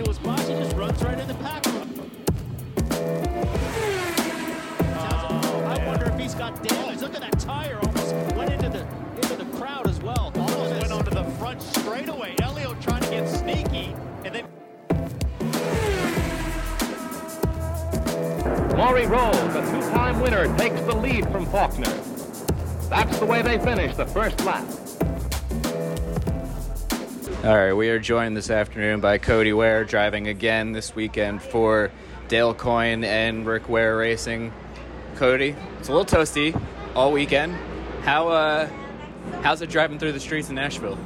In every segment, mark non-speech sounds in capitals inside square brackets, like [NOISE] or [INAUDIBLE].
into his box. He just runs right in the pack. I wonder if he's got damage. Look at that tire. Almost went into the into the crowd as well. Almost went onto the front straightaway. Elio trying to get sneaky, and then Maury Rolls, the two-time winner, takes the lead from Faulkner. That's the way they finish the first lap. All right, we are joined this afternoon by Cody Ware, driving again this weekend for Dale Coyne and Rick Ware Racing. Cody, it's a little toasty all weekend. How uh, how's it driving through the streets in Nashville?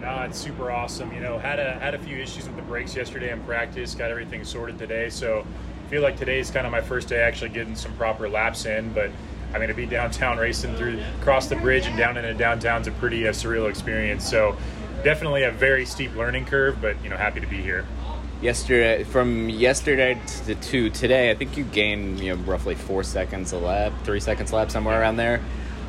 No, it's super awesome. You know, had a had a few issues with the brakes yesterday in practice. Got everything sorted today, so I feel like today is kind of my first day actually getting some proper laps in. But I mean, to be downtown racing through across the bridge and down into downtown is a pretty uh, surreal experience. So definitely a very steep learning curve, but you know, happy to be here. Yesterday, from yesterday to, to today, I think you gained you know roughly four seconds a lap, three seconds a lap, somewhere around there.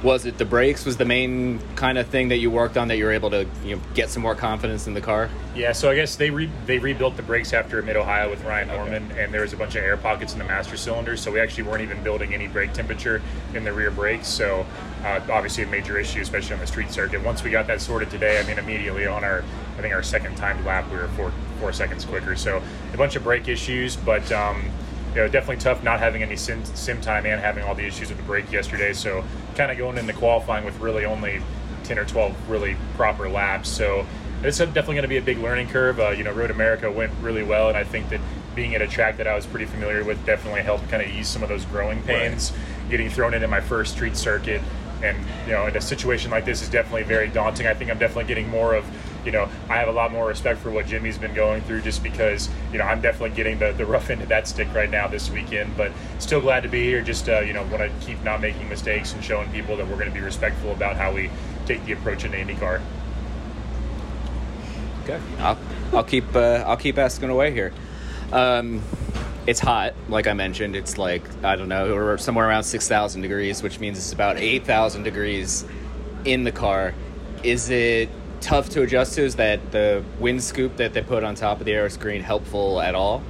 Was it the brakes was the main kind of thing that you worked on that you were able to you know get some more confidence in the car? Yeah, so I guess they re- they rebuilt the brakes after Mid Ohio with Ryan Norman, and there was a bunch of air pockets in the master cylinder, so we actually weren't even building any brake temperature in the rear brakes. So uh, obviously a major issue, especially on the street circuit. Once we got that sorted today, I mean immediately on our I think our second timed lap we were four four seconds quicker. So a bunch of brake issues, but. Um, you know, definitely tough not having any sim, sim time and having all the issues with the brake yesterday. So, kind of going into qualifying with really only 10 or 12 really proper laps. So, it's definitely going to be a big learning curve. Uh, you know, Road America went really well, and I think that being at a track that I was pretty familiar with definitely helped kind of ease some of those growing pains. Right. Getting thrown into my first street circuit, and you know, in a situation like this is definitely very daunting. I think I'm definitely getting more of you know, I have a lot more respect for what Jimmy's been going through just because, you know, I'm definitely getting the, the rough end of that stick right now this weekend. But still glad to be here. Just, uh, you know, want to keep not making mistakes and showing people that we're going to be respectful about how we take the approach into IndyCar. Okay. I'll, I'll keep uh, I'll keep asking away here. Um, it's hot, like I mentioned. It's like I don't know, we're somewhere around six thousand degrees, which means it's about eight thousand degrees in the car. Is it tough to adjust to? Is that the wind scoop that they put on top of the aero screen helpful at all?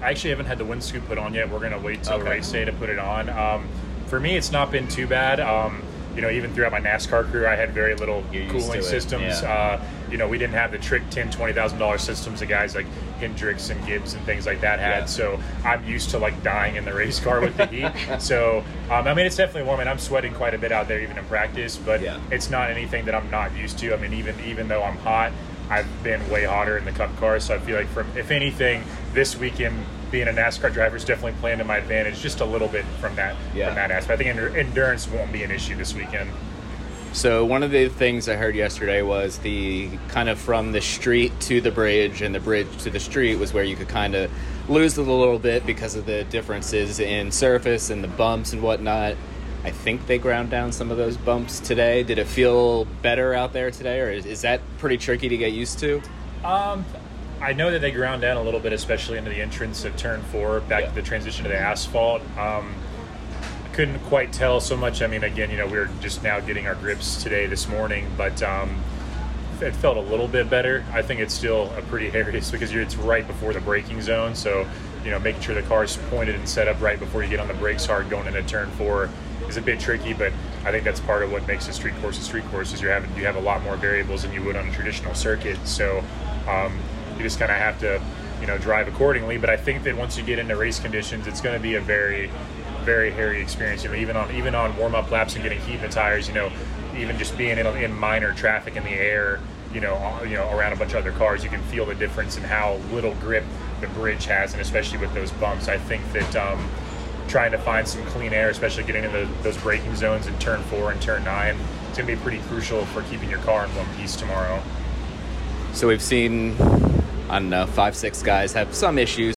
I actually haven't had the wind scoop put on yet. We're going to wait till okay. race day to put it on. Um, for me, it's not been too bad. Um, you know, even throughout my NASCAR career, I had very little You're cooling systems. Yeah. Uh, you know, we didn't have the trick ten, twenty thousand dollars systems that guys like Hendricks and Gibbs and things like that had. Yeah. So I'm used to like dying in the race car with the heat. [LAUGHS] so um, I mean, it's definitely warm, and I'm sweating quite a bit out there even in practice. But yeah. it's not anything that I'm not used to. I mean, even even though I'm hot, I've been way hotter in the Cup car. So I feel like from if anything, this weekend being a NASCAR driver is definitely playing to my advantage just a little bit from that yeah. from that aspect. I think endurance won't be an issue this weekend. So one of the things I heard yesterday was the kind of from the street to the bridge and the bridge to the street was where you could kind of lose it a little bit because of the differences in surface and the bumps and whatnot. I think they ground down some of those bumps today. Did it feel better out there today, or is, is that pretty tricky to get used to? Um, I know that they ground down a little bit, especially into the entrance of turn four, back yeah. to the transition to the asphalt. Um, couldn't quite tell so much. I mean, again, you know, we are just now getting our grips today, this morning, but um, it felt a little bit better. I think it's still a pretty [LAUGHS] hairy because it's right before the braking zone. So, you know, making sure the car's pointed and set up right before you get on the brakes hard going into turn four is a bit tricky. But I think that's part of what makes a street course a street course is you're having you have a lot more variables than you would on a traditional circuit. So um, you just kind of have to, you know, drive accordingly. But I think that once you get into race conditions, it's going to be a very very hairy experience. You know, even on even on warm up laps and getting heat in the tires. You know, even just being in, in minor traffic in the air. You know, you know, around a bunch of other cars, you can feel the difference in how little grip the bridge has, and especially with those bumps. I think that um, trying to find some clean air, especially getting into those braking zones in turn four and turn nine, it's going to be pretty crucial for keeping your car in one piece tomorrow. So we've seen, I don't know, five, six guys have some issues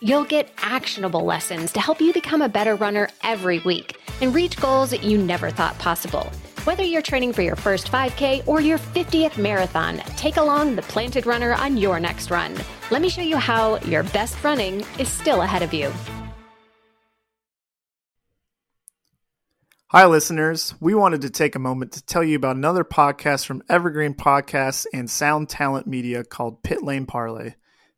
You'll get actionable lessons to help you become a better runner every week and reach goals that you never thought possible. Whether you're training for your first 5K or your 50th marathon, take along the Planted Runner on your next run. Let me show you how your best running is still ahead of you. Hi, listeners. We wanted to take a moment to tell you about another podcast from Evergreen Podcasts and Sound Talent Media called Pit Lane Parlay.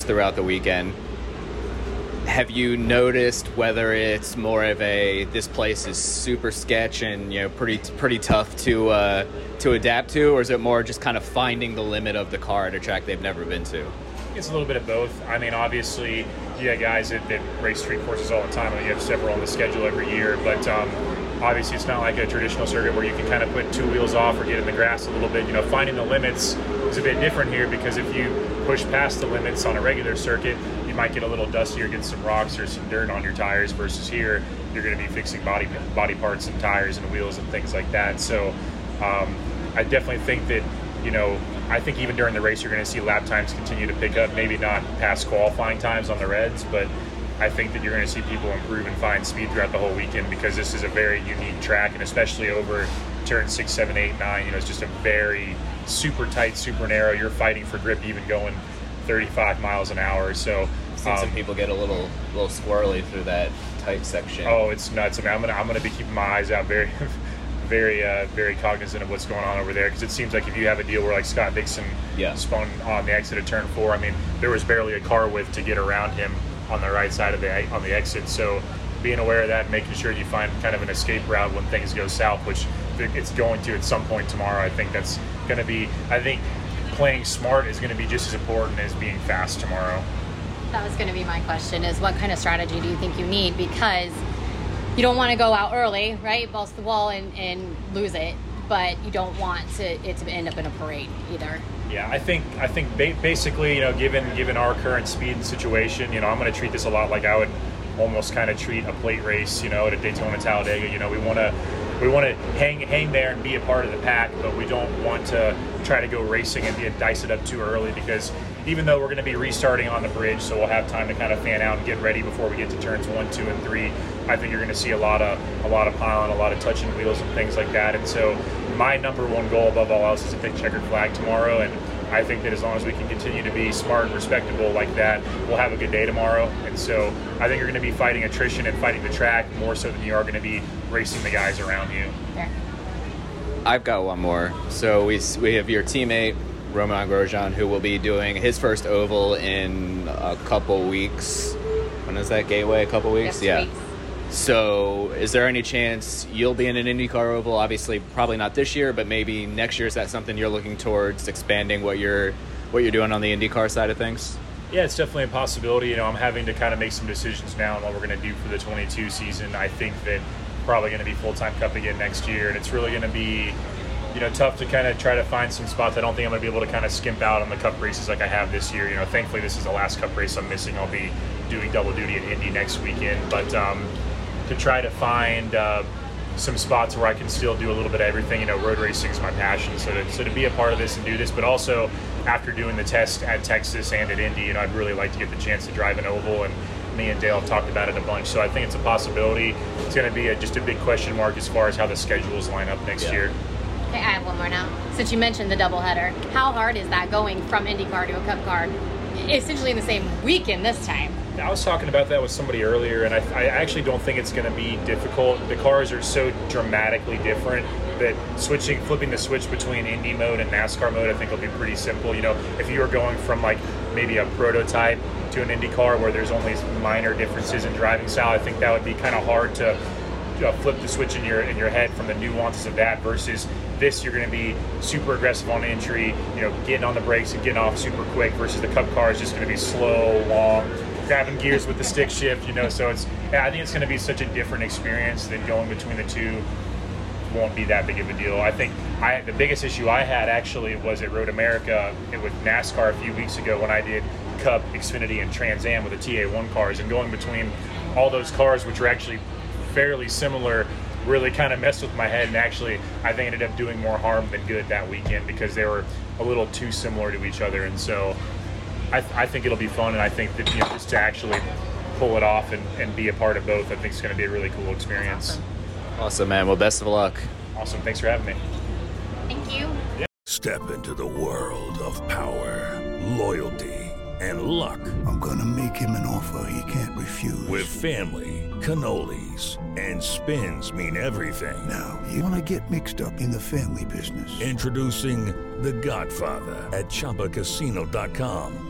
Throughout the weekend, have you noticed whether it's more of a this place is super sketch and you know pretty pretty tough to uh, to adapt to, or is it more just kind of finding the limit of the car at a track they've never been to? It's a little bit of both. I mean, obviously, yeah, guys that, that race street courses all the time. Mean, you have several on the schedule every year, but um, obviously, it's not like a traditional circuit where you can kind of put two wheels off or get in the grass a little bit. You know, finding the limits is a bit different here because if you push past the limits on a regular circuit, you might get a little dusty or get some rocks or some dirt on your tires. Versus here, you're going to be fixing body body parts and tires and wheels and things like that. So, um, I definitely think that you know I think even during the race, you're going to see lap times continue to pick up. Maybe not past qualifying times on the Reds, but I think that you're going to see people improve and find speed throughout the whole weekend because this is a very unique track, and especially over turn six, seven, eight, nine. You know, it's just a very super tight, super narrow. You're fighting for grip, even going 35 miles an hour. So, um, some people get a little, little squirrely through that tight section. Oh, it's nuts. I mean, I'm gonna, I'm gonna be keeping my eyes out very. [LAUGHS] very uh, very cognizant of what's going on over there because it seems like if you have a deal where like Scott Dixon yeah. spun on the exit of turn four, I mean there was barely a car width to get around him on the right side of the on the exit. So being aware of that, and making sure you find kind of an escape route when things go south, which it's going to at some point tomorrow. I think that's going to be. I think playing smart is going to be just as important as being fast tomorrow. That was going to be my question: is what kind of strategy do you think you need? Because you don't want to go out early, right? Bust the wall and, and lose it, but you don't want to, it to end up in a parade either. Yeah, I think I think ba- basically, you know, given given our current speed and situation, you know, I'm going to treat this a lot like I would almost kind of treat a plate race, you know, at a Daytona Talladega. You know, we want to we want to hang hang there and be a part of the pack, but we don't want to try to go racing and be dice it up too early because even though we're going to be restarting on the bridge, so we'll have time to kind of fan out and get ready before we get to turns one, two, and three. I think you're going to see a lot of a lot of piling, a lot of touching wheels and things like that. And so, my number one goal above all else is to pick checkered flag tomorrow. And I think that as long as we can continue to be smart and respectable like that, we'll have a good day tomorrow. And so, I think you're going to be fighting attrition and fighting the track more so than you are going to be racing the guys around you. I've got one more. So we we have your teammate Romain Grosjean, who will be doing his first oval in a couple weeks. When is that Gateway? A couple weeks? yeah. Weeks. So, is there any chance you'll be in an IndyCar oval? Obviously, probably not this year, but maybe next year. Is that something you're looking towards expanding what you're what you're doing on the IndyCar side of things? Yeah, it's definitely a possibility. You know, I'm having to kind of make some decisions now on what we're going to do for the 22 season. I think that probably going to be full time Cup again next year, and it's really going to be you know, tough to kind of try to find some spots. I don't think I'm going to be able to kind of skimp out on the cup races like I have this year. You know, thankfully this is the last cup race I'm missing. I'll be doing double duty at Indy next weekend, but um, to try to find uh, some spots where I can still do a little bit of everything. You know, road racing is my passion, so to, so to be a part of this and do this, but also after doing the test at Texas and at Indy, you know, I'd really like to get the chance to drive an oval and me and Dale have talked about it a bunch, so I think it's a possibility. It's going to be a, just a big question mark as far as how the schedules line up next Yeah. year. Okay, I have one more now. Since you mentioned the doubleheader, how hard is that going from IndyCar to a Cup car essentially in the same weekend this time. I was talking about that with somebody earlier, and I, I actually don't think it's going to be difficult. The cars are so dramatically different that switching, flipping the switch between Indy mode and NASCAR mode, I think will be pretty simple. You know, if you were going from like maybe a prototype to an Indy car where there's only minor differences in driving style, I think that would be kind of hard to flip the switch in your in your head from the nuances of that versus this you're going to be super aggressive on entry you know getting on the brakes and getting off super quick versus the cup car is just going to be slow long grabbing gears with the stick shift you know so it's yeah, i think it's going to be such a different experience than going between the two. Won't be that big of a deal. I think i the biggest issue i had actually was at road america with nascar a few weeks ago when i did cup xfinity and trans am with the ta1 cars and going between all those cars which are actually fairly similar really kind of messed with my head and actually I think ended up doing more harm than good that weekend because they were a little too similar to each other and so I, I think it'll be fun and I think that you know, just to actually pull it off and, and be a part of both I think it's going to be a really cool experience awesome. awesome man well best of luck awesome thanks for having me thank you step into the world of power loyalty and luck. I'm gonna make him an offer he can't refuse. With family, cannolis, and spins mean everything. Now, you wanna get mixed up in the family business. Introducing The Godfather at ChumbaCasino.com.